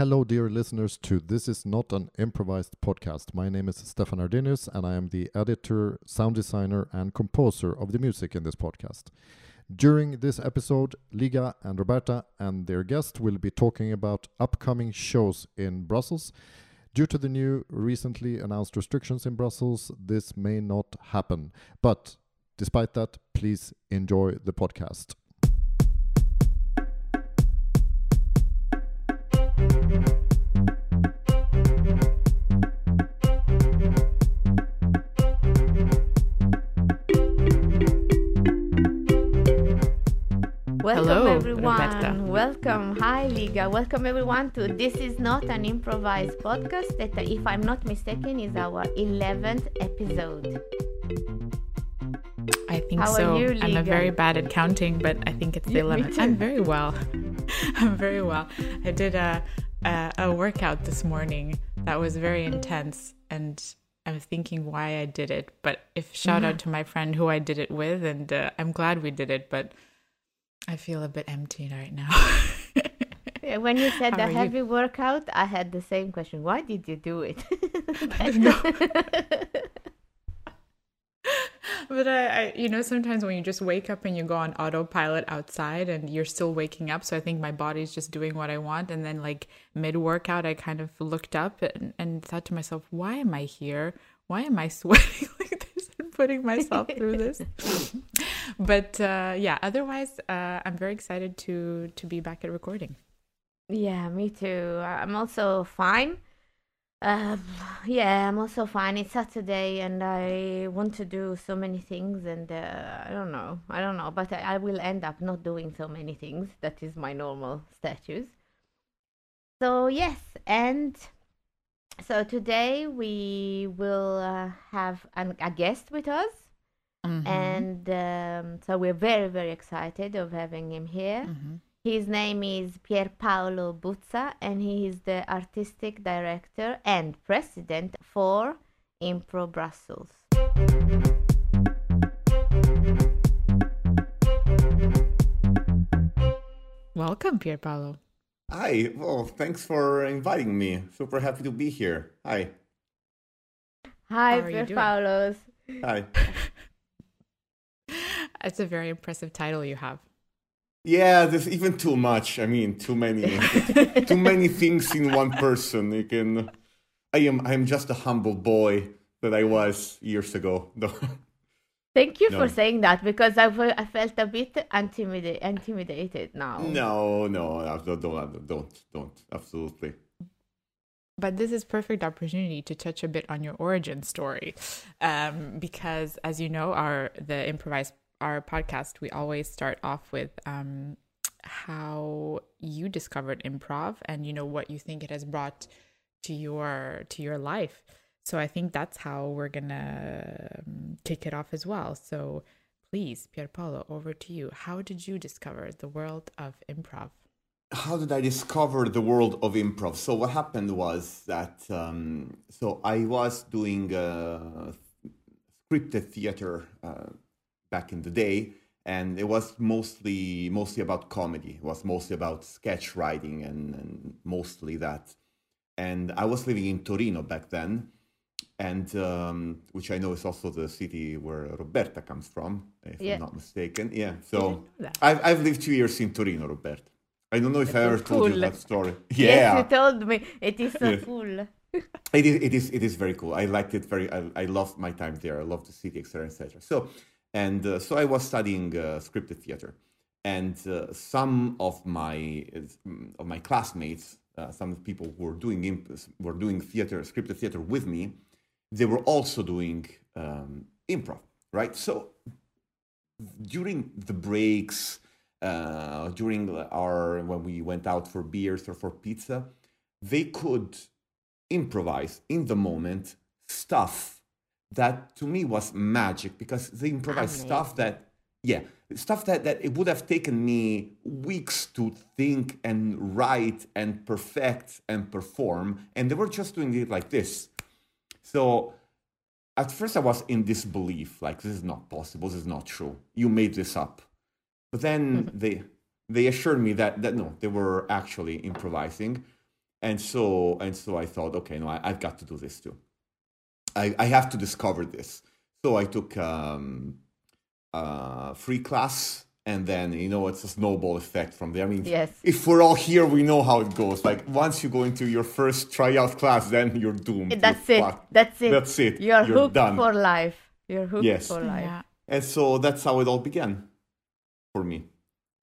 Hello, dear listeners, to This Is Not an Improvised Podcast. My name is Stefan Ardinius, and I am the editor, sound designer, and composer of the music in this podcast. During this episode, Liga and Roberta and their guest will be talking about upcoming shows in Brussels. Due to the new recently announced restrictions in Brussels, this may not happen. But despite that, please enjoy the podcast. Welcome Hello, everyone. Roberta. Welcome. Hi Liga. Welcome everyone to This is not an improvised podcast that if I'm not mistaken is our 11th episode. I think How so. you, I'm a very bad at counting, but I think it's the Yeah, me 11th. too. I'm very well. I'm very well. I did a, a a workout this morning that was very intense, and I'm thinking why I did it. But if shout out to my friend who I did it with, and uh, I'm glad we did it. But I feel a bit empty right now. When you said How the are you? heavy workout, I had the same question. Why did you do it? But I, I, you know, sometimes when you just wake up and you go on autopilot outside and you're still waking up, so I think my body's just doing what I want. And then, like mid workout, I kind of looked up and, and thought to myself, "Why am I here? Why am I sweating like this and putting myself through this?" but uh, yeah, otherwise, uh, I'm very excited to to be back at recording. yeah, me too. I'm also fine. Um, yeah, I'm also fine. It's Saturday and I want to do so many things and uh, I don't know. I don't know, but I, I will end up not doing so many things. That is my normal status. So, yes, and so today we will uh, have an, a guest with us. Mhm. And um, so we're very, very excited of having him here. Mhm. His name is pier paolo Buzza, and he is the artistic director and president for Impro Brussels. welcome, Pierpaolo. Hi, well, thanks for inviting me. Super happy to be here. Hi. Hi, How are you doing? Pierpaolo. Hi. It's a very impressive title you have. Yeah, there's even too much. I mean, too many too many things in one person. You can I am I am just a humble boy that I was years ago. No. Thank you No. for saying that because I, I felt a bit intimida- intimidated now. no, no, don't don't don't don't. Absolutely. But this is perfect opportunity to touch a bit on your origin story, um, because as you know, our the improvised our podcast we always start off with um, how you discovered improv and you know what you think it has brought to your to your life. So I think that's how we're gonna um, kick it off as well. So please, Pierpaolo, over to you. How did you discover the world of improv? how did I discover the world of improv? So what happened was that um, so I was doing uh, scripted theater uh, back in the day, and it was mostly mostly about comedy. It was mostly about sketch writing and, and mostly that. And I was living in Torino back then, and um, which I know is also the city where Roberta comes from, if Yeah. I'm not mistaken. Yeah. So didn't know that. I've I've lived two years in Torino, Roberta. I don't know if I ever told you that story. Yeah, Yes, you told me. It is so Yes. cool. it is. It is. It is very cool. I liked it very. I, I loved my time there. I loved the city, etc., etc. So, and uh, so I was studying uh, scripted theater, and uh, some of my of my classmates, uh, some people who were doing imp- were doing theater, scripted theater with me, they were also doing um, improv, right? So during the breaks, uh, during our when we went out for beers or for pizza, they could improvise in the moment stuff that to me was magic because they improvised stuff that yeah stuff that that it would have taken me weeks to think and write and perfect and perform and they were just doing it like this so at first I was in disbelief, like this is not possible, this is not true. You made this up. But then they they assured me that that no, they were actually improvising. and so and so I thought, okay, no, I, have got to do this too. I, I have to discover this. So I took um, a free class, and then you know it's a snowball effect from there. I mean, yes. if we're all here, we know how it goes. Like once you go into your first tryout class, then you're doomed. That's it. That's it. That's it. You're, you're hooked done. for life. You're hooked yes. for life. Yeah. And so that's how it all began for me.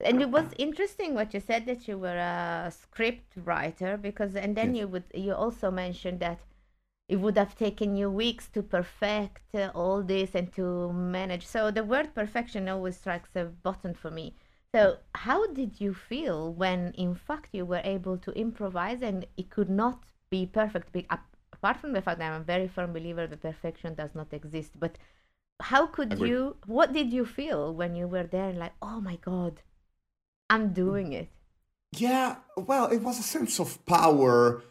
And it was interesting what you said that you were a script writer because, and then Yes. you would you also mentioned that it would have taken you weeks to perfect uh, all this and to manage. So the word perfection always strikes a button for me. So how did you feel when, in fact, you were able to improvise and it could not be perfect? Apart from the fact that I'm a very firm believer that perfection does not exist, but how could Agreed. you? What did you feel when you were there? And like, oh my god, I'm doing it. Yeah, well, it was a sense of power.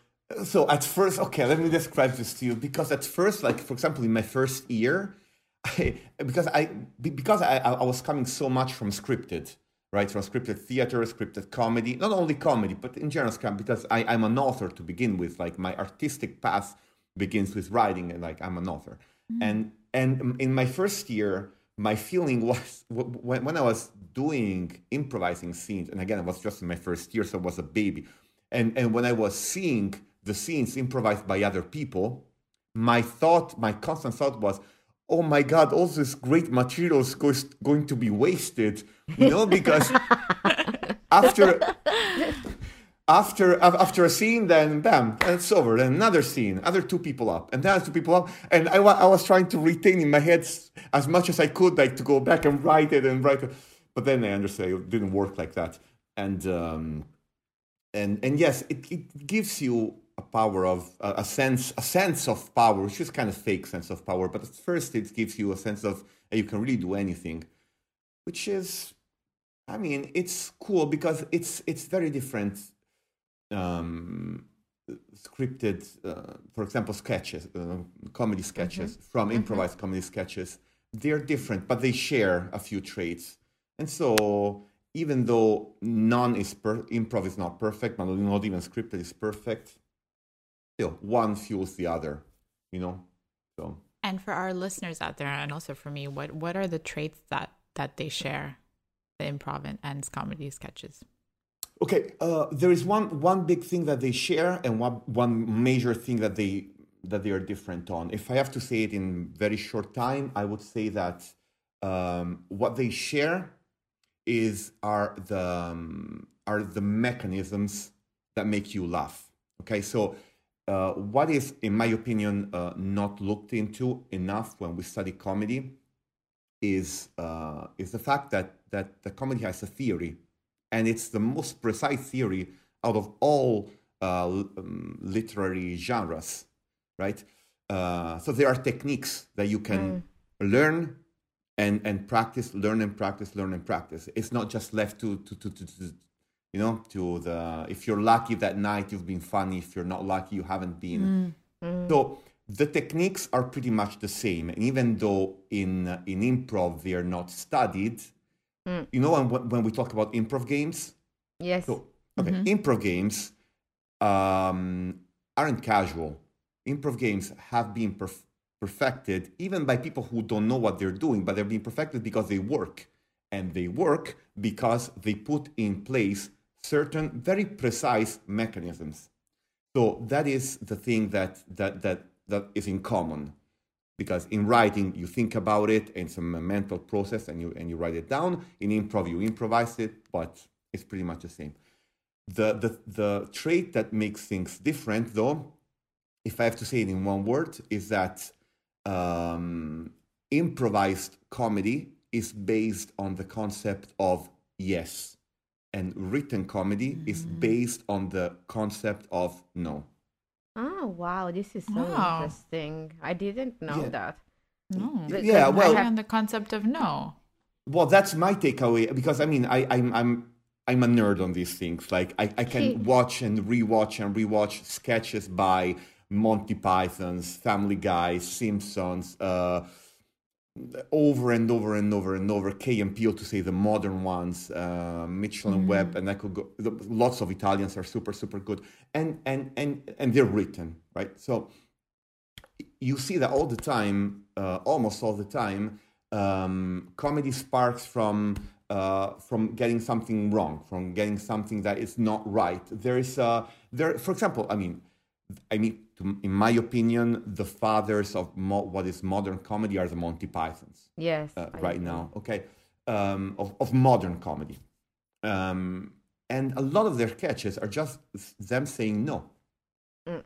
So at first, okay, let me describe this to you because at first, like for example, in my first year, I, because I because I, I was coming so much from scripted, right? From scripted theater, scripted comedy, not only comedy, but in general, because I, I'm an author to begin with. Like my artistic path begins with writing, and like I'm an author. Mm-hmm. And and in my first year, my feeling was when, when I was doing improvising scenes, and again, it was just in my first year, so I was a baby. And and when I was seeing the scenes improvised by other people, my thought, my constant thought was, "Oh my God, all this great material is going to be wasted," you know, because after after after a scene, then bam, and it's over. Then another scene, other two people up, and then two people up, and I, I was trying to retain in my head as much as I could, like to go back and write it and write it, but then I understand it didn't work like that, and um, and and yes, it, it gives you a power of a, sense a sense of power, which is kind of fake sense of power, but at first it gives you a sense of you can really do anything, which is, I mean, it's cool because it's it's very different um, scripted, uh, for example, sketches, uh, comedy sketches from improvised comedy sketches. They're different, but they share a few traits. And so, even though none is per- improv is not perfect, not, not even scripted is perfect, still one fuels the other. You know, so And for our listeners out there, and also for me, what what are the traits that that they share, the improv and, and comedy sketches? Okay, uh, there is one one big thing that they share, and one one major thing that they that they are different on. If I have to say it in very short time, I would say that um, what they share is are the um, are the mechanisms that make you laugh. Okay, so uh, what is, in my opinion, uh, not looked into enough when we study comedy is uh, is the fact that that the comedy has a theory, and it's the most precise theory out of all uh, um, literary genres, right? Uh, so there are techniques that you can learn and and practice, learn and practice, learn and practice. It's not just left to to, to, to you know to the if you're lucky that night you've been funny. If you're not lucky, you haven't been. Mm. Mm. So the techniques are pretty much the same, and even though in in improv they are not studied, mm. you know, when when we talk about improv games, Yes. so okay, mm-hmm. improv games um, aren't casual. Improv games have been perf- perfected even by people who don't know what they're doing, but they're being perfected because they work, and they work because they put in place certain very precise mechanisms. So that is the thing that that that that is in common, because in writing you think about it, in some mental process, and you and you write it down. In improv you improvise it, but it's pretty much the same. The the the trait that makes things different, though, if I have to say it in one word, is that um, improvised comedy is based on the concept of yes, and written comedy is based on the concept of no. Oh wow, this is so Wow. interesting. I didn't know Yeah. that. No. Because Yeah, well- Well, on the concept of no. Well, that's my takeaway because I mean, I, I'm I'm I'm a nerd on these things. Like I, I can watch and rewatch and rewatch sketches by Monty Python's, Family Guy, Simpsons, uh, over and over and over and over. Key and Peele to say the modern ones, uh, Mitchell and Webb, and I could go. the- Lots of Italians are super super good, and and and and they're written right. So you see that all the time, uh, almost all the time. Um, comedy sparks from uh, from getting something wrong, from getting something that is not right. There is a there, for example, I mean, I mean, to, in my opinion, the fathers of mo- what is modern comedy are the Monty Pythons Yes. uh, right agree. now. Okay, um, of of modern comedy, um, and a lot of their sketches are just them saying no. Mm.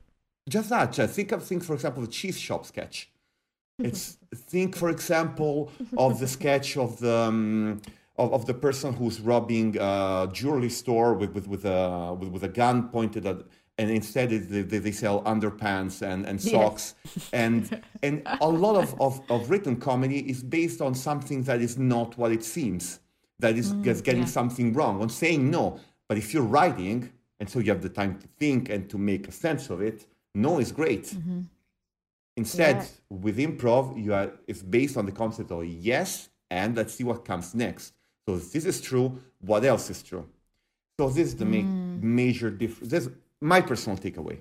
Just that. Just think of think for example the cheese shop sketch. It's think for example of the sketch of the. Um, of, of the person who's robbing a jewelry store with, with, with, a, with, with a gun pointed at and instead it, they, they sell underpants and, and Yes. socks. And and a lot of, of, of written comedy is based on something that is not what it seems that is mm, just getting yeah. something wrong. On saying no but if you're writing and so you have the time to think and to make a sense of it no is great. Mm-hmm. Instead Yeah. with improv you are it's based on the concept of yes and let's see what comes next. So if this is true what else is true? So this is the ma- mm. major difference my personal takeaway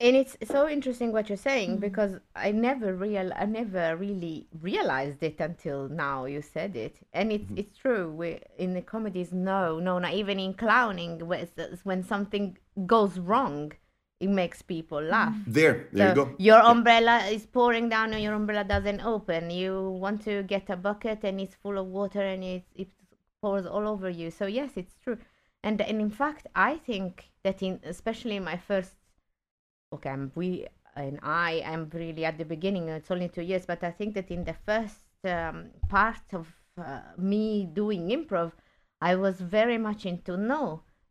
and it's so interesting what you're saying because I never real I never really realized it until now you said it and it's Mm-hmm. it's true we in the comedies no no not even in clowning where when something goes wrong it makes people laugh there there you go Your umbrella is pouring down and your umbrella doesn't open. You want to get a bucket and it's full of water and it, it pours all over you. So yes, it's true. And and in fact, I think that in especially in my first okay, I'm, we and I am really at the beginning. It's only two years, but I think that in the first um, part of uh, me doing improv, I was very much into no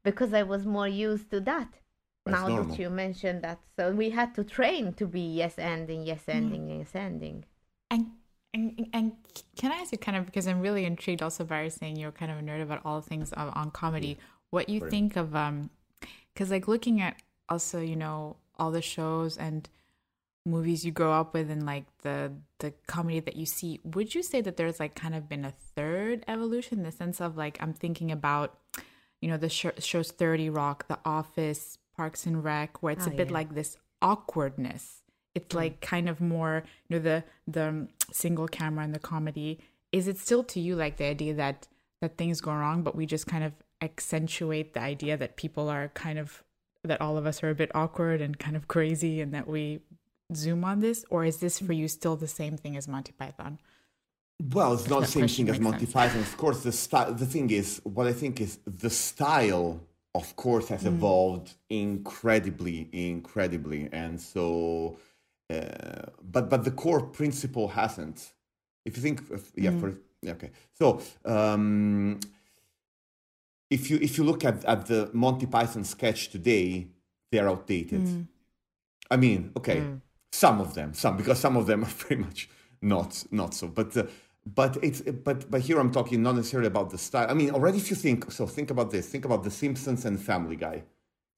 because I was more used to that That's now normal. that you mentioned that so we had to train to be yes anding yes anding yes anding And, and and can I ask you kind of because I'm really intrigued also by saying you're kind of a nerd about all things on, on comedy. What you Very think of um, because like looking at also you know all the shows and movies you grow up with and like the the comedy that you see. Would you say that there's like kind of been a third evolution in the sense of like I'm thinking about you know the sh- shows 30 Rock, The Office, Parks and Rec, where it's Ah, a bit yeah. like this awkwardness. It's like kind of more, you know, the the um, single camera and the comedy. Is it still to you like the idea that that things go wrong, but we just kind of accentuate the idea that people are kind of that all of us are a bit awkward and kind of crazy, and that we zoom on this, or is this for you still the same thing as Monty Python? Well, it's not the same thing as Monty sense. Python. Of course, the style. The thing is, what I think is the style, of course, has evolved incredibly, incredibly, and so, uh, but but the core principle hasn't. If you think, of, yeah, for yeah, okay. So, um, if you if you look at at the Monty Python sketch today, they're outdated. I mean, okay, some of them, some because some of them are pretty much not not so. But uh, but it's but but here I'm talking not necessarily about the style. I mean, already if you think so, think about this. Think about The Simpsons and Family Guy.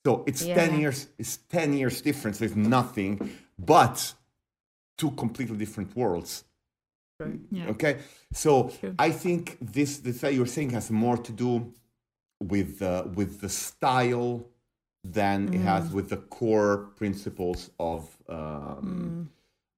So it's ten years. It's ten years difference. There's nothing, but two completely different worlds. Yeah. Okay, so True. I think this this that you're saying has more to do with uh, with the style than it has with the core principles of um,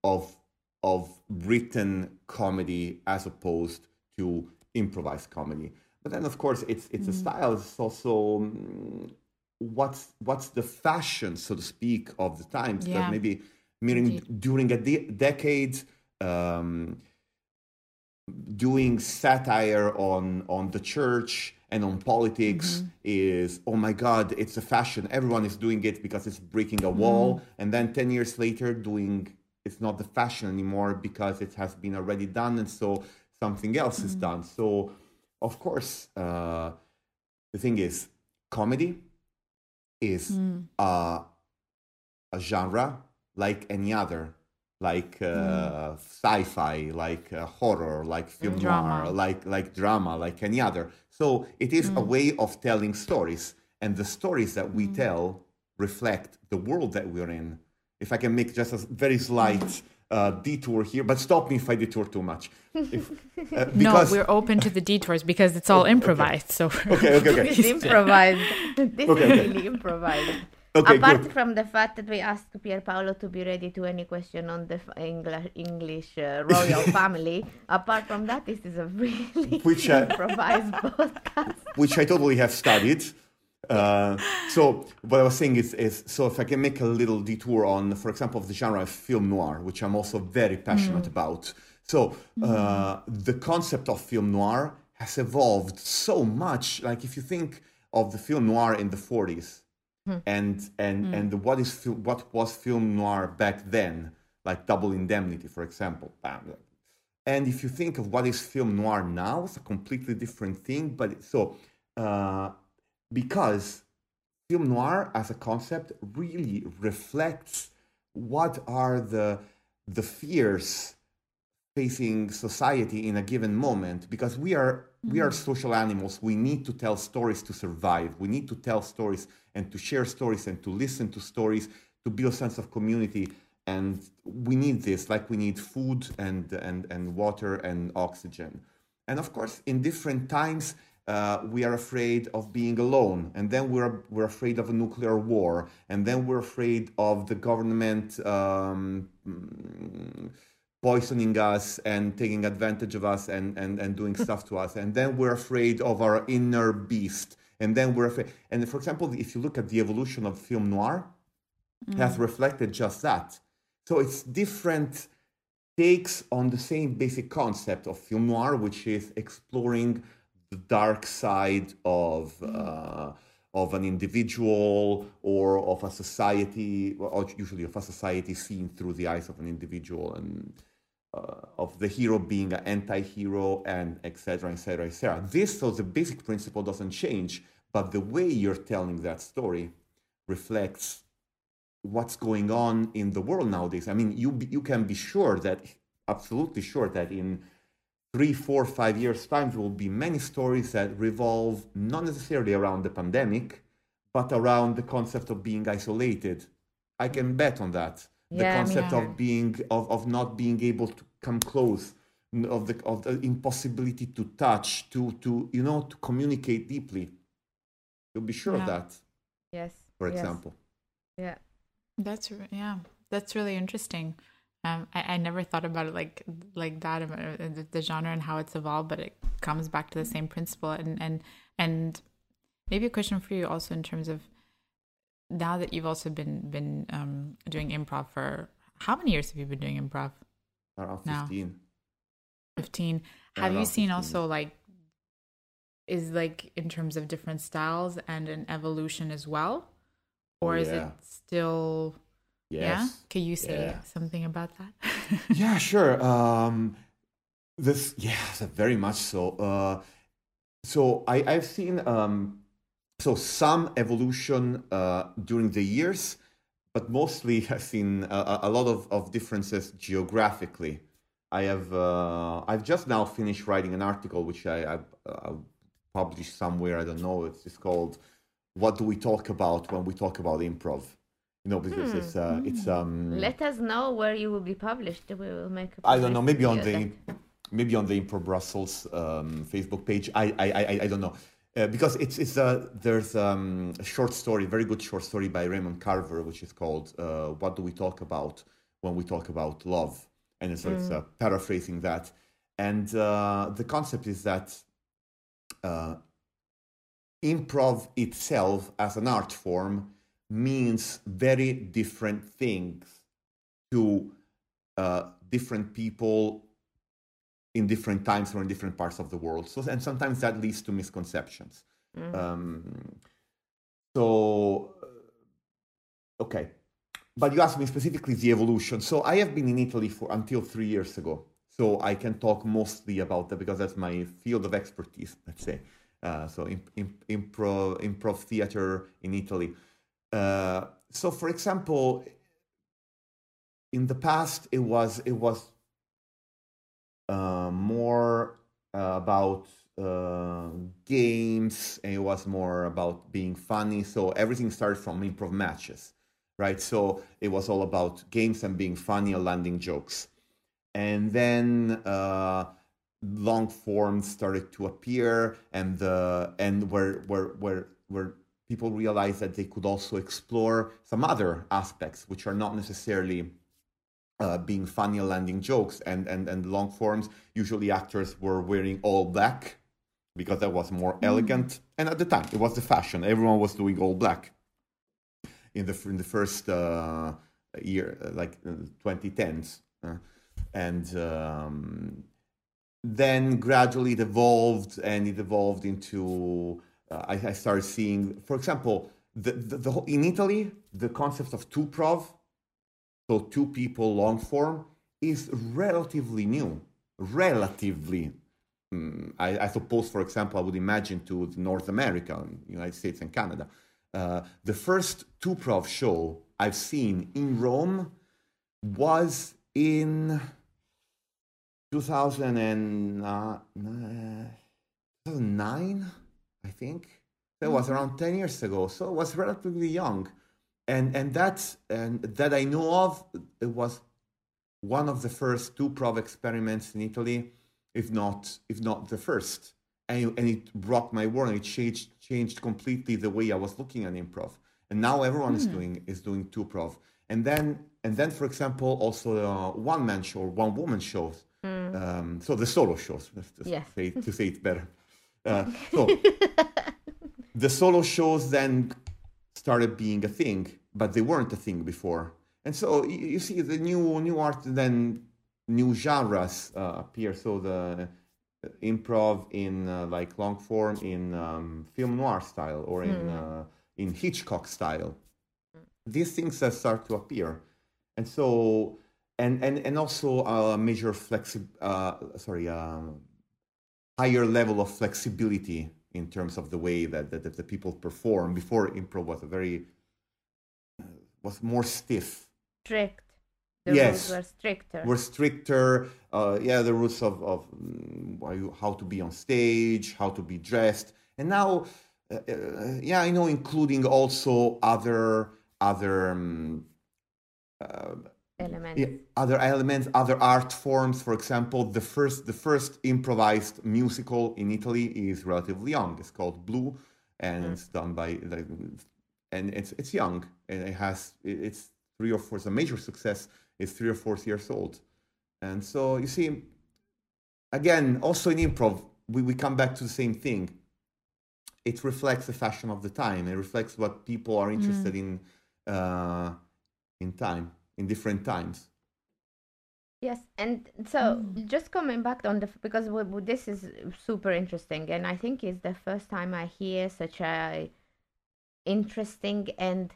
of of written comedy as opposed to improvised comedy. But then, of course, it's it's a style. It's also mm, what's what's the fashion, so to speak, of the times. Because Yeah. maybe meaning during a de- decade. Um, doing satire on on the church and on politics is oh my god it's a fashion. Everyone is doing it because it's breaking a wall. And then 10 years later doing it's not the fashion anymore because it has been already done and so something else is done. So of course uh, the thing is comedy is uh, a genre like any other like uh, sci-fi like uh, horror like film Drama. noir like like drama like any other so it is a way of telling stories and the stories that we tell reflect the world that we're in if i can make just a very slight uh, detour here, but stop me if I detour too much. If, uh, no, we're open to the detours because it's all improvised. So okay, okay, okay. It's improvised. this Okay, is okay. really improvised. Okay, Apart good. from the fact that we asked Pierpaolo to be ready to any question on the English, English uh, royal family, apart from that, this is a really Which, uh, improvised podcast. which I totally have studied. Uh, so what I was saying is, is, so if I can make a little detour on, for example, of the genre of film noir, which I'm also very passionate about. So uh, the concept of film noir has evolved so much. Like if you think of the film noir in the 40s, and and and what is what was film noir back then, like Double Indemnity, for example. And if you think of what is film noir now, it's a completely different thing. But so, uh, because film noir as a concept really reflects what are the the fears facing society in a given moment because we are we are social animals. We need to tell stories to survive. We need to tell stories and to share stories and to listen to stories to build a sense of community. And we need this like we need food and and and water and oxygen. And of course in different times uh, we are afraid of being alone. And then we're we're afraid of a nuclear war. And then we're afraid of the government um, poisoning us and taking advantage of us and, and, and doing stuff to us. And then we're afraid of our inner beast. And then we're afraid. And for example, if you look at the evolution of film noir, has reflected just that. So it's different takes on the same basic concept of film noir, which is exploring the dark side of uh, of an individual or of a society, or usually of a society seen through the eyes of an individual, and Uh, of the hero being an anti-hero, and etc. etc. etc. This, so the basic principle doesn't change, but the way you're telling that story reflects what's going on in the world nowadays. I mean, you you can be sure that absolutely sure that in three, four, five years time there will be many stories that revolve not necessarily around the pandemic, but around the concept of being isolated. I can bet on that. The Yeah, concept too. of being of, of not being able to come close, of the of the impossibility to touch, to to you know to communicate deeply. You'll be sure of that, Yes. for yes, example. Yeah. That's yeah, that's really interesting. Um, I, I never thought about it like like that about uh, the, the genre and how it's evolved, but it comes back to the same principle. And and and maybe a question for you also in terms of now that you've also been been um, doing improv for how many years have you been doing improv? Around No. 15. Fifteen. Yeah, Have you seen 15. also like is like in terms of different styles and an evolution as well, or Oh, is it still? Yes. Yeah. Can you say Yeah. something about that? yeah, sure. Um, this, yeah, very much so. Uh, so I, I've seen um, so some evolution uh, during the years, but mostly I've seen a, a- lot of, of differences geographically. I have uh, I've just now finished writing an article which I, I, I published somewhere. I don't know. It's, it's called "What Do We Talk About When We Talk About Improv." You know, because it's uh, it's um. Let us know where you will be published. We will make. a I don't know. Maybe on the maybe on the Improv Brussels um, Facebook page. I I I, I don't know uh, because it's it's uh, there's um, a short story, very good short story by Raymond Carver, which is called uh, "What Do We Talk About When We Talk About Love," and so it's uh, paraphrasing that. And uh, the concept is that uh, improv itself as an art form means very different things to uh, different people in different times or in different parts of the world. So, and sometimes that leads to misconceptions. Mm. Um, so, uh, okay. But you asked me specifically the evolution. So I have been in Italy for until three years ago. So I can talk mostly about that because that's my field of expertise, let's say. Uh, so imp- imp- improv, improv theater in Italy. Uh, so, for example, in the past, it was it was more uh, about uh, games, and it was more about being funny. So everything started from improv matches, right? So it was all about games and being funny and landing jokes. And then uh, long forms started to appear, and the and where where where where people realized that they could also explore some other aspects, which are not necessarily uh, being funny and landing jokes. And and and long forms usually actors were wearing all black because that was more elegant. And at the time, it was the fashion. Everyone was doing all black in the in the first uh, year, uh, like uh, 2010s, uh, and um, then gradually it evolved, and it evolved into. Uh, I, I, started seeing, for example, the, the, the in Italy, the concept of two prov, so two people long form, is relatively new. Relatively Mm, I, I, suppose, for example, I would imagine to North America, United States and Canada. Uh, the first two prov show I've seen in Rome was in 2009, uh, I think. That was mm-hmm. around 10 years ago, so it was relatively young. And, and, that, and that I know of, it was one of the first two prov experiments in Italy if not if not the first. And, and it broke my world. It changed changed completely the way I was looking at improv. And now everyone mm. is hmm. doing is doing two prov. And then and then for example also uh, one man show or one woman shows. Mm. Um, so the solo shows. To, yes. say, to say it better. Uh, so the solo shows then started being a thing, but they weren't a thing before. And so you, you see the new new art then new genres uh, appear. So the improv in uh, like long form in um, film noir style or in mm. in Hitchcock style. These things start to appear, and so and and and also a major flexi uh, sorry um, higher level of flexibility in terms of the way that, that, that the people perform before improv was a very was more stiff strict the yes. rules were stricter. Were stricter. Uh, yeah, the rules of, of mm, how to be on stage, how to be dressed, and now, uh, uh, yeah, I know, including also other other um, uh, elements. Yeah, other elements, other art forms. For example, the first the first improvised musical in Italy is relatively young. It's called Blue, and mm. it's done by and it's it's young and it has it's three or four. It's a major success is three or four years old. And so you see, again, also in improv, we, we come back to the same thing. It reflects the fashion of the time. It reflects what people are interested mm. in uh, in time, in different times. Yes, and so mm. just coming back on the because we, we, this is super interesting, and I think it's the first time I hear such a interesting and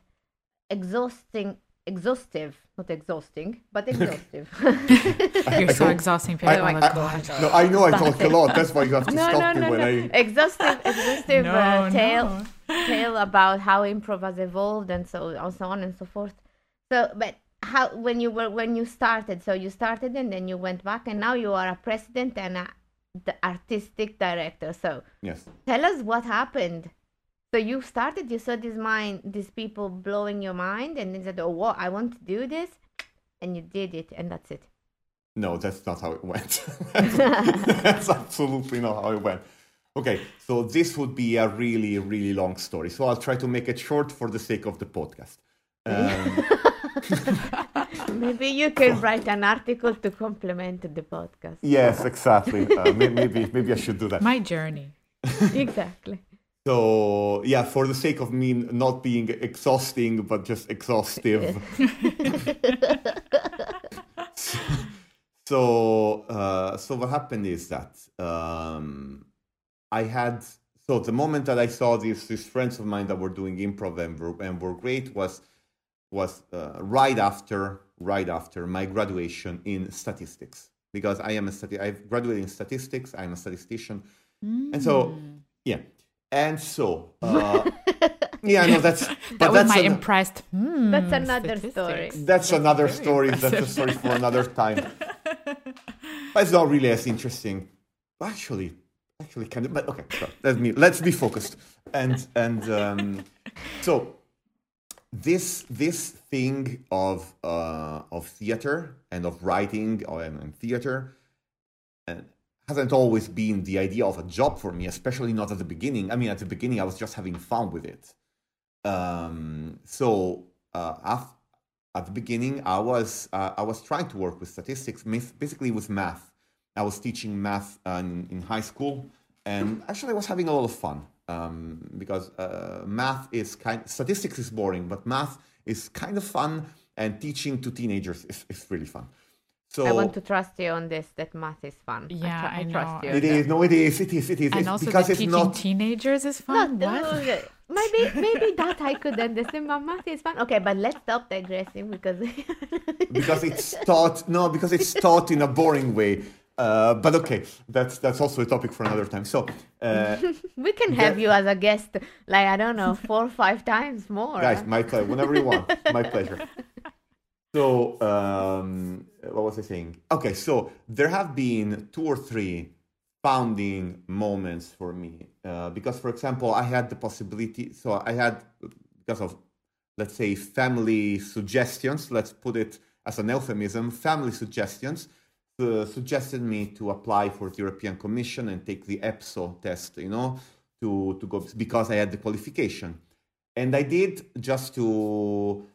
exhausting exhaustive, not exhausting, but exhaustive. You're so exhausting, people. I, I, I, no, I know I talk a lot. That's why you have to no, stop no, me no, when I exhaustive, exhaustive uh, tale, tale about how improv has evolved and so and so on and so forth. So, but how when you were when you started? So you started and then you went back, and now you are a president and a, the artistic director. So yes, tell us what happened so you started, you saw this mind, these people blowing your mind, and you said, "Oh, what? I want to do this," and you did it, and that's it. No, that's not how it went. that's absolutely not how it went. Okay, so this would be a really, really long story. So I'll try to make it short for the sake of the podcast. Um, maybe you can write an article to complement the podcast. Yes, exactly. Uh, maybe, maybe I should do that. My journey. exactly. So yeah, for the sake of me not being exhausting, but just exhaustive. so uh, so what happened is that um, I had so the moment that I saw these these friends of mine that were doing improv and were, and were great was was uh, right after right after my graduation in statistics because I am a stati- I've graduated in statistics. I'm a statistician, mm. and so mm. yeah and so, uh, yeah, no, that's that was my an, impressed. Hmm, that's another story. That's, that's another story. Impressive. That's a story for another time. but it's not really as interesting. Actually, actually, kind of. But okay, so let me let's be focused. And and um, so this this thing of uh, of theater and of writing or, and, and theater and hasn't always been the idea of a job for me, especially not at the beginning. I mean, at the beginning, I was just having fun with it. Um, so uh, at the beginning, I was uh, I was trying to work with statistics, basically with math. I was teaching math uh, in, in high school, and actually, I was having a lot of fun um, because uh, math is kind. Statistics is boring, but math is kind of fun, and teaching to teenagers is, is really fun. So I want to trust you on this. That math is fun. Yeah, I, I, I trust you. It is. No, it is. It is. It is. And it's also, because it's teaching not teenagers is fun. No, what? maybe maybe that I could understand. But math is fun. Okay, but let's stop digressing because because it's taught. No, because it's taught in a boring way. Uh, but okay, that's that's also a topic for another time. So uh, we can have that, you as a guest, like I don't know, four or five times more. Guys, my pleasure. Whenever you want, my pleasure. So um, what was I saying? Okay, so there have been two or three founding moments for me uh, because, for example, I had the possibility. So I had because of let's say family suggestions. Let's put it as an euphemism. Family suggestions uh, suggested me to apply for the European Commission and take the EPSO test, you know, to, to go because I had the qualification. And I did just to,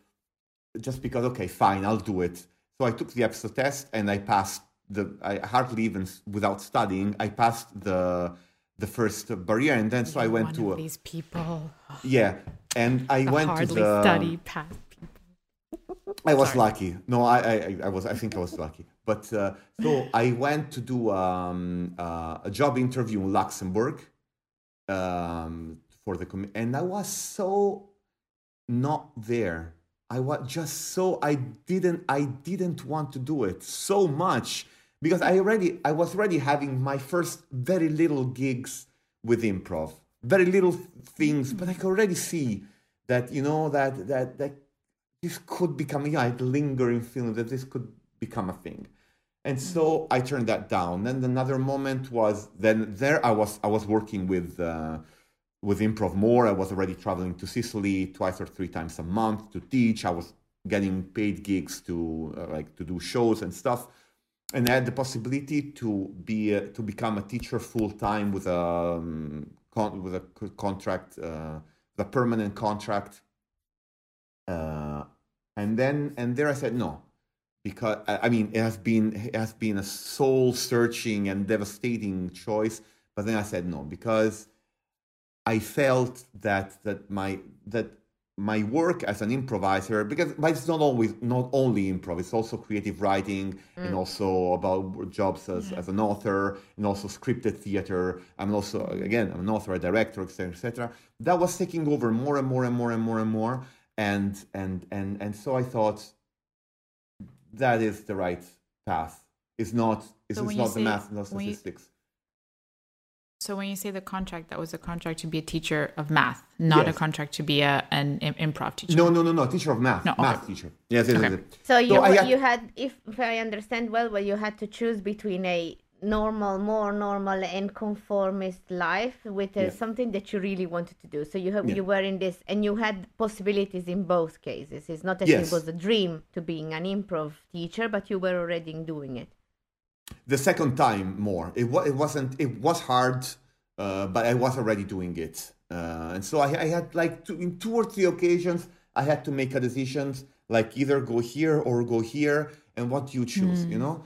just because, okay, fine, I'll do it. So I took the EPSO test and I passed the, I hardly even without studying, I passed the, the first barrier and then so I went to of these people. Yeah. And I went to the study pass I was Sorry. lucky. No, I, I, I was. I think I was lucky. But uh, so I went to do um, uh, a job interview in Luxembourg um, for the com- and I was so not there. I was just so I didn't I didn't want to do it so much because I already I was already having my first very little gigs with improv, very little things, but I could already see that you know that that that this could become yeah, I had lingering feeling that this could become a thing. And so I turned that down. Then another moment was then there I was I was working with uh, with improv more. I was already traveling to Sicily twice or three times a month to teach. I was getting paid gigs to uh, like to do shows and stuff. And I had the possibility to be uh, to become a teacher full time with a um, con- with a contract, uh, a permanent contract uh, and then and there I said no, because I mean it has been it has been a soul searching and devastating choice. But then I said no because I felt that that my that my work as an improviser because but it's not always not only improv it's also creative writing mm. and also about jobs as, as an author and also scripted theater i'm also again i'm an author a director etc etc that was taking over more and more and more and more and more and and and and so I thought that is the right path. It's not. It's, so it's not the math, not statistics. You, so when you say the contract, that was a contract to be a teacher of math, not yes. a contract to be a an improv teacher. No, no, no, no, teacher of math, no, okay. math teacher. Yes, yes, okay. yes. So you so had, you had, if, if I understand well, well, you had to choose between a normal, more normal and conformist life with uh, yeah. something that you really wanted to do. So you have, yeah. you were in this, and you had possibilities in both cases. It's not that yes. it was a dream to being an improv teacher, but you were already doing it. The second time more. It. It wasn't. It was hard, uh, but I was already doing it, uh, and so I, I had like two, in two or three occasions I had to make a decision, like either go here or go here, and what you choose? Mm. You know,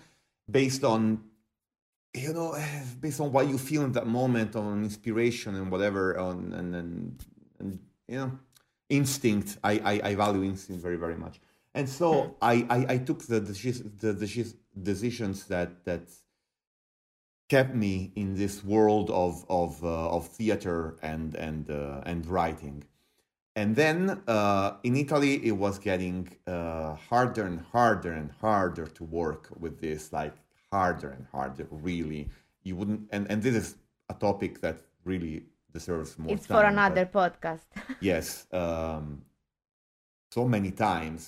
based on you know, based on what you feel in that moment, on inspiration and whatever, on and and, and you know, instinct. I, I, I value instinct very very much, and so hmm. I, I, I took the the, the decisions that that kept me in this world of of uh, of theater and and uh, and writing. And then uh, in Italy, it was getting uh, harder and harder and harder to work with this, like harder and harder really you wouldn't and and this is a topic that really deserves more it's time, for another podcast yes um so many times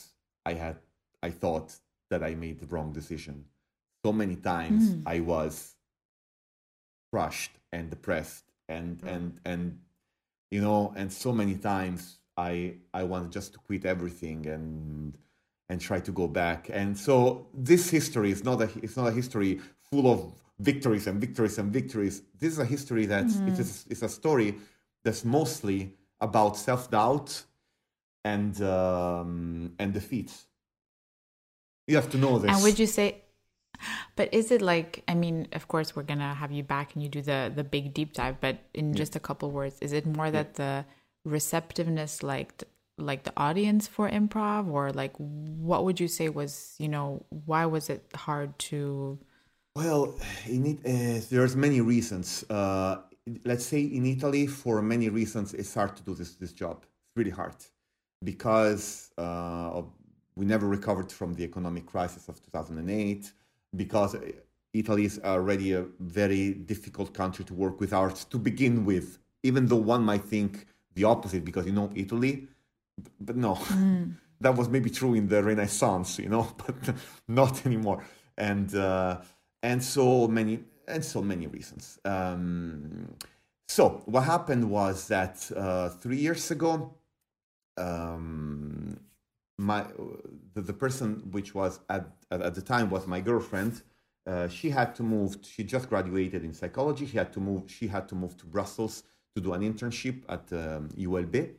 i had i thought that i made the wrong decision so many times mm. i was crushed and depressed and mm. and and you know and so many times I I wanted just to quit everything and and try to go back. And so this history is not a it's not a history full of victories and victories and victories. This is a history that mm-hmm. it is it's a story that's mostly about self doubt and um, and defeat. You have to know this. And would you say? But is it like? I mean, of course, we're gonna have you back and you do the the big deep dive. But in yeah. just a couple words, is it more yeah. that the receptiveness, like like the audience for improv, or like what would you say was you know why was it hard to? Well, in it, uh, there's many reasons. Uh, let's say in Italy, for many reasons, it's hard to do this this job. It's really hard because uh, we never recovered from the economic crisis of 2008. Because Italy is already a very difficult country to work with arts to begin with. Even though one might think the opposite, because you know Italy, but no. Mm. that was maybe true in the Renaissance, you know, but not anymore. And uh, and so many and so many reasons. Um, so what happened was that uh, three years ago, um, my the, the, person which was at at the time was my girlfriend. Uh, she had to move. She just graduated in psychology. She had to move. She had to move to Brussels to do an internship at um, ULB.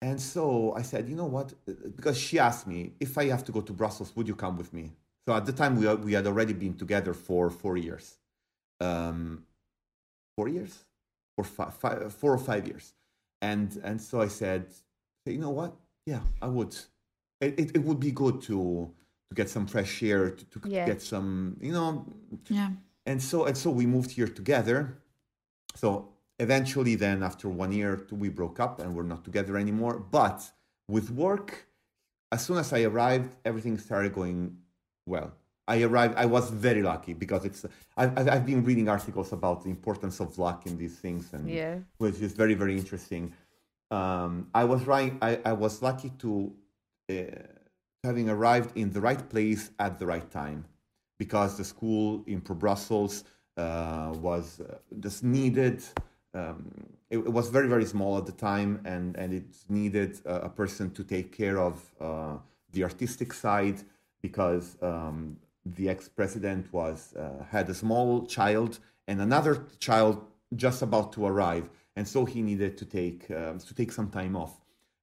And so I said, you know what? Because she asked me if I have to go to Brussels, would you come with me? So at the time, we, we had already been together for four years. Um, four years? Or five, five, four or five years. And, and so I said, you know what? Yeah, I would. It, it, it would be good to to get some fresh air, to, to yeah. get some, you know. Yeah. And so and so we moved here together. So eventually, then after one year, we broke up and we're not together anymore. But with work, as soon as I arrived, everything started going well. I arrived. I was very lucky because it's. I've, I've been reading articles about the importance of luck in these things, and yeah. which is very very interesting. Um, I was right. I, I was lucky to uh, having arrived in the right place at the right time, because the school in Brussels uh, was uh, just needed. Um, it, it, was very very small at the time, and and it needed a person to take care of uh, the artistic side because um, the ex-president was uh, had a small child and another child just about to arrive, and so he needed to take uh, to take some time off.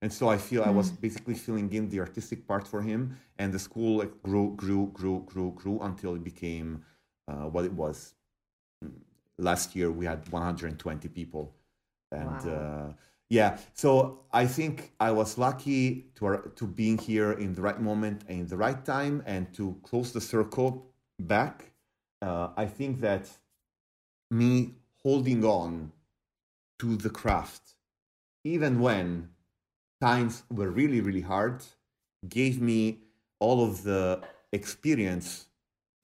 And so I feel mm. I was hmm. basically filling in the artistic part for him, and the school like, grew, grew, grew, grew, grew until it became uh, what it was. Last year we had 120 people, and wow. Uh, yeah so i think i was lucky to to being here in the right moment and in the right time and to close the circle back uh, i think that me holding on to the craft even when times were really really hard gave me all of the experience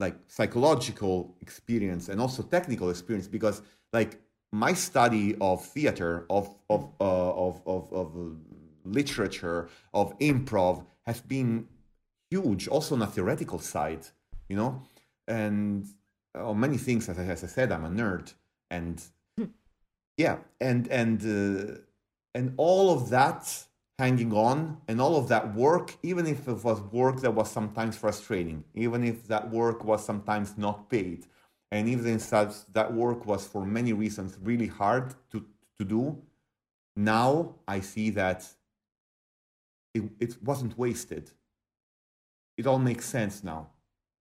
like psychological experience and also technical experience because like my study of theater, of of uh, of, of, of literature, of improv has been huge. Also on a theoretical side, you know, and on many things. As I, as I said, I'm a nerd, and. Yeah, and and uh, and all of that hanging on and all of that work, even if it was work that was sometimes frustrating, even if that work was sometimes not paid, and even such that work was for many reasons really hard to, to do now i see that it, it wasn't wasted. It all makes sense now.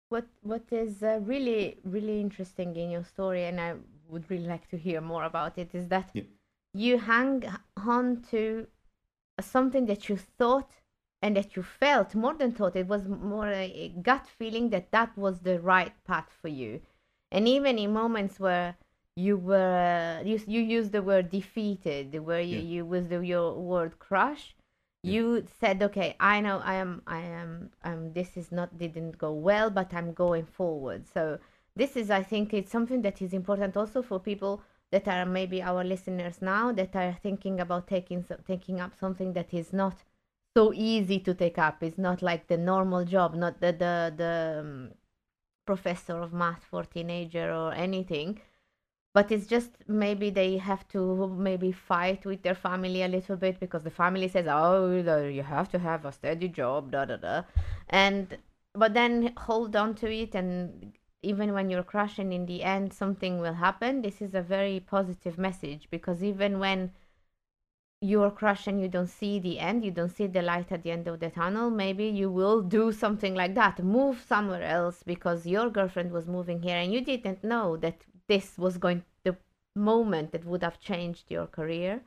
What what is uh, really really interesting in your story and i would really like to hear more about it is that yeah. you hang on to something that you thought and that you felt more than thought it was more a gut feeling that that was the right path for you and even in moments where you were you, you used the word defeated where you, yeah. you the your word crush yeah. you said okay i know i am i am um this is not didn't go well but i'm going forward so this is i think it's something that is important also for people that are maybe our listeners now that are thinking about taking taking up something that is not so easy to take up. It's not like the normal job not the the the um, professor of math for teenager or anything but it's just maybe they have to maybe fight with their family a little bit because the family says oh you have to have a steady job da da da and but then hold on to it and even when you're crashing in the end something will happen this is a very positive message because even when you're crashing you don't see the end you don't see the light at the end of the tunnel maybe you will do something like that move somewhere else because your girlfriend was moving here and you didn't know that this was going the moment that would have changed your career.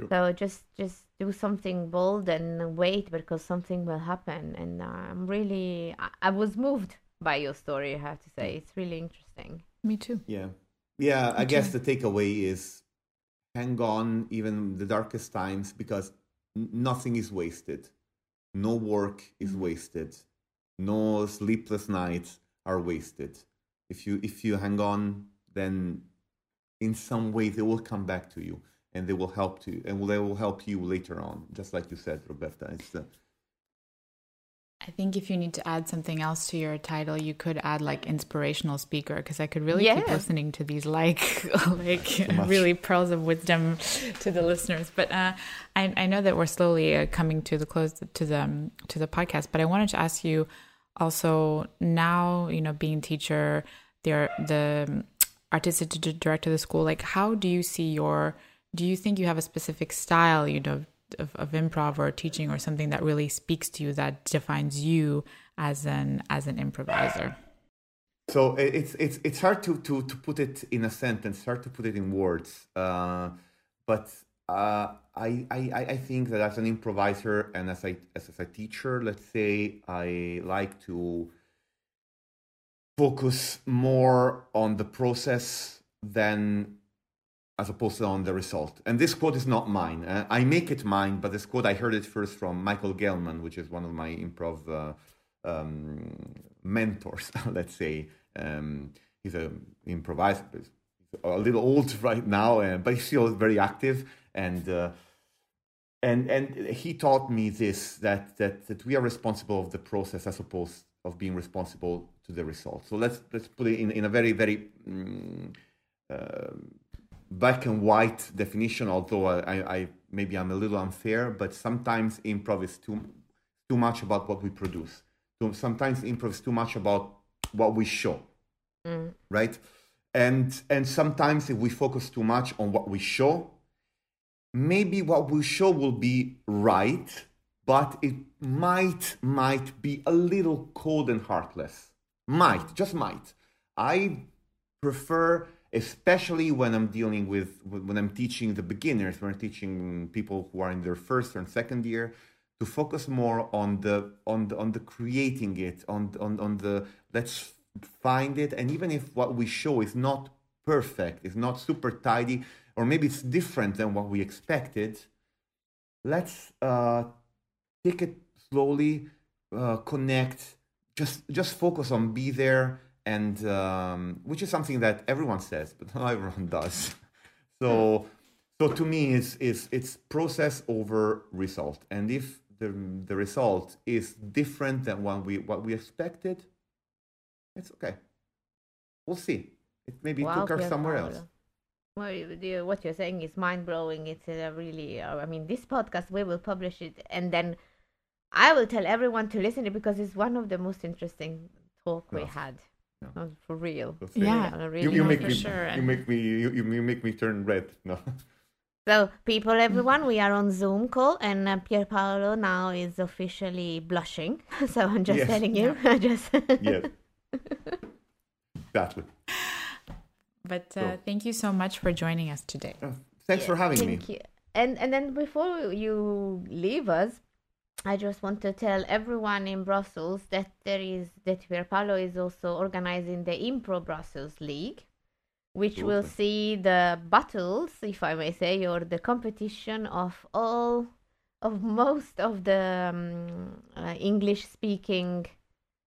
Sure. So just just do something bold and wait because something will happen. And uh, I'm really I, I was moved by your story. I have to say it's really interesting. Me too. Yeah, yeah. Me I guess the takeaway is hang on even the darkest times because nothing is wasted. No work is mm-hmm. wasted. No sleepless nights are wasted. If you if you hang on then in some way they will come back to you and they will help to and they will help you later on just like you said roberta it's uh, I think if you need to add something else to your title, you could add like inspirational speaker because I could really yeah. keep listening to these like like really pearls of wisdom to the listeners. But uh, I, I know that we're slowly uh, coming to the close to the um, to the podcast. But I wanted to ask you also now you know being teacher, there the artistic director of the school like how do you see your do you think you have a specific style you know of, of improv or teaching or something that really speaks to you that defines you as an as an improviser? So it's it's it's hard to to to put it in a sentence hard to put it in words uh, but uh, I, I I think that as an improviser and as a as, as a teacher, let's say I like to focus more on the process than as opposed to on the result. And this quote is not mine. Uh, I make it mine, but this quote I heard it first from Michael Gellman, which is one of my improv uh, um, mentors. Let's say um, he's an improviser, he's a little old right now, uh, but he's still very active. And uh, and and he taught me this that that that we are responsible of the process as opposed of being responsible to the result. So let's let's put it in, in a very very um, black and white definition. Although I, I maybe I'm a little unfair, but sometimes improv is too too much about what we produce. So sometimes improv is too much about what we show, mm. right? And and sometimes if we focus too much on what we show, maybe what we show will be right, but it might might be a little cold and heartless might, just might. I prefer, especially when I'm dealing with, when I'm teaching the beginners, when I'm teaching people who are in their first or second year, to focus more on the on the on the creating it, on on on the let's find it, and even if what we show is not perfect, is not super tidy, or maybe it's different than what we expected, let's uh, take it slowly, uh, connect, just just focus on be there and um, which is something that everyone says but not everyone does. So so to me it's it's it's process over result. And if the the result is different than what we what we expected it's okay. We'll see. It maybe wow, took her somewhere else. well, what you're saying is mind blowing. It's really, uh, I mean, this podcast we will publish it, and then I will tell everyone to listen to it because it's one of the most interesting talk we had. No. for real. Yeah, really you, you make me, sure. You make me you, you make me turn red. No. So, people, everyone, we are on Zoom call, and uh, Pierpaolo now is officially blushing. So I'm just yes. telling you. just yes. Exactly. But uh, so. thank you so much for joining us today. Uh, thanks yeah, for having thank me. You. And and then before you leave us, I just want to tell everyone in Brussels that there is that Pierpaolo is also organizing the Impro Brussels League, which will see the battles, if I may say, or the competition of all of most of the um, uh, English speaking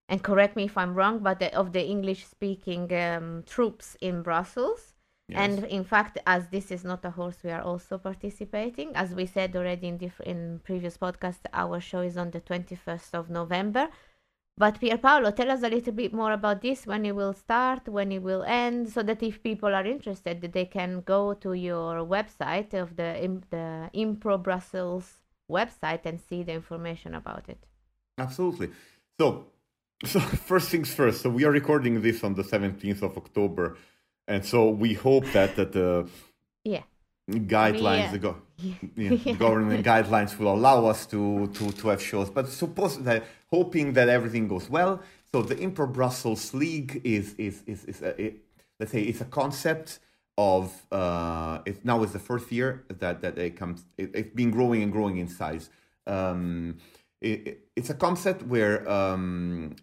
and correct me if I'm wrong, but the, of the English speaking um, troupes in Brussels. And in fact, as this is not a horse, we are also participating. As we said already in, diff- in previous podcasts, our show is on the 21st of November. But Pierpaolo, tell us a little bit more about this, when it will start, when it will end, so that if people are interested, they can go to your website of the the Impro Brussels website and see the information about it. Absolutely. So, so first things first. So we are recording this on the 17th of October, and so we hope that that the yeah guidelines, yeah. the, go, yeah, government guidelines will allow us to, to, to have shows. But suppose that hoping that everything goes well. So the Impro Brussels League is is is, is a, it, let's say it's a concept of uh, it now is the first year that that it comes. It, it's been growing and growing in size. Um, it, it's a concept where um,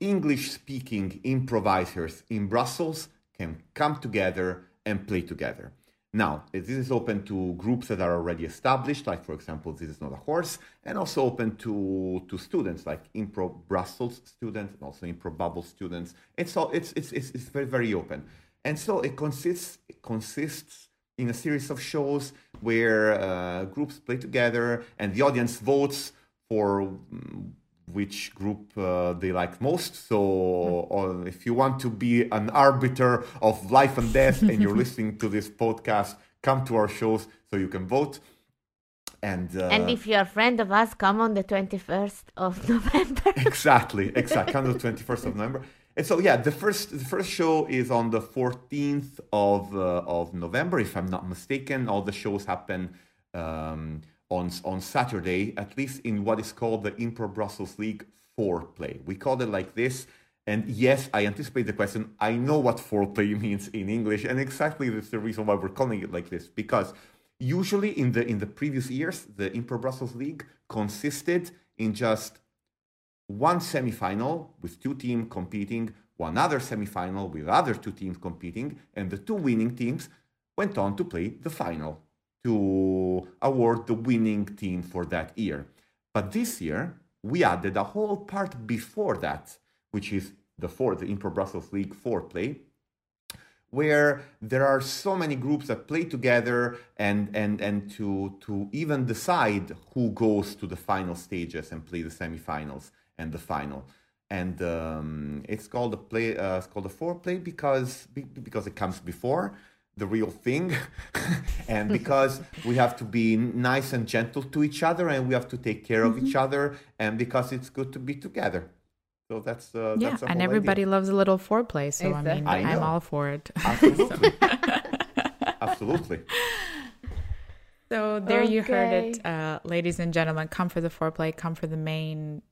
English speaking improvisers in Brussels can come together and play together. Now, this is open to groups that are already established, like, for example, This is Not a Horse, and also open to, to students, like Impro Brussels students and also Impro Bubble students. It's, all, it's, it's, it's, it's very, very open. And so it consists, it consists in a series of shows where uh, groups play together and the audience votes for mm, which group uh, they like most. So, uh, if you want to be an arbiter of life and death and you're listening to this podcast, come to our shows so you can vote. And uh, and if you're a friend of us, come on the 21st of November. exactly, exactly. Come on the 21st of November. And so, yeah, the first the first show is on the 14th of uh, of November, if I'm not mistaken. All the shows happen. Um, on, on Saturday, at least in what is called the Impro Brussels League foreplay. We call it like this. And yes, I anticipate the question. I know what foreplay means in English, and exactly that's the reason why we're calling it like this. Because usually in the in the previous years, the Impro Brussels League consisted in just one semifinal with two teams competing, one other semifinal with other two teams competing, and the two winning teams went on to play the final to award the winning team for that year. But this year, we added a whole part before that, which is the fourth, the Impro Brussels League foreplay, where there are so many groups that play together and and and to to even decide who goes to the final stages and play the semifinals and the final and um, it's called a play uh, it's called a foreplay because because it comes before the real thing and because we have to be nice and gentle to each other and we have to take care of mm-hmm. each other and because it's good to be together so that's uh, yeah that's and everybody idea. loves a little foreplay so exactly. i mean I am all for it absolutely absolutely so there okay. you heard it uh, ladies and gentlemen come for the foreplay come for the main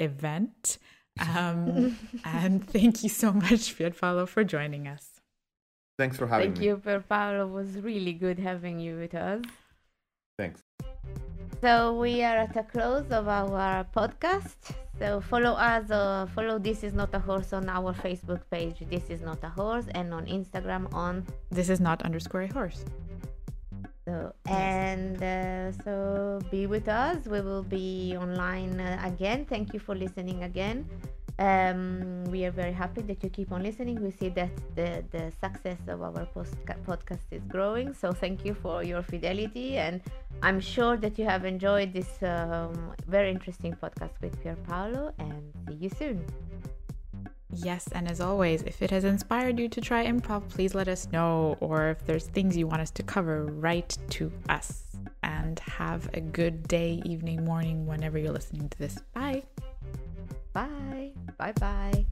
event um, and thank you so much Pierpaolo for joining us Thanks for having Thank me. Thank you, Pierpaolo. It was really good having you with us. Thanks. So we are at the close of our podcast. So follow us, uh, follow This Is Not a Horse on our Facebook page, This Is Not a Horse, and on Instagram on This Is Not underscore a horse. So and uh, so be with us. We will be online uh, again. Thank you for listening again. Um, we are very happy that you keep on listening. We see that the, the success of our post- podcast is growing. So thank you for your fidelity. And I'm sure that you have enjoyed this um, very interesting podcast with Pierpaolo. And see you soon. Yes, and as always, if it has inspired you to try improv, please let us know. Or if there's things you want us to cover, write to us. And have a good day, evening, morning, whenever you're listening to this. Bye. Bye. Bye bye.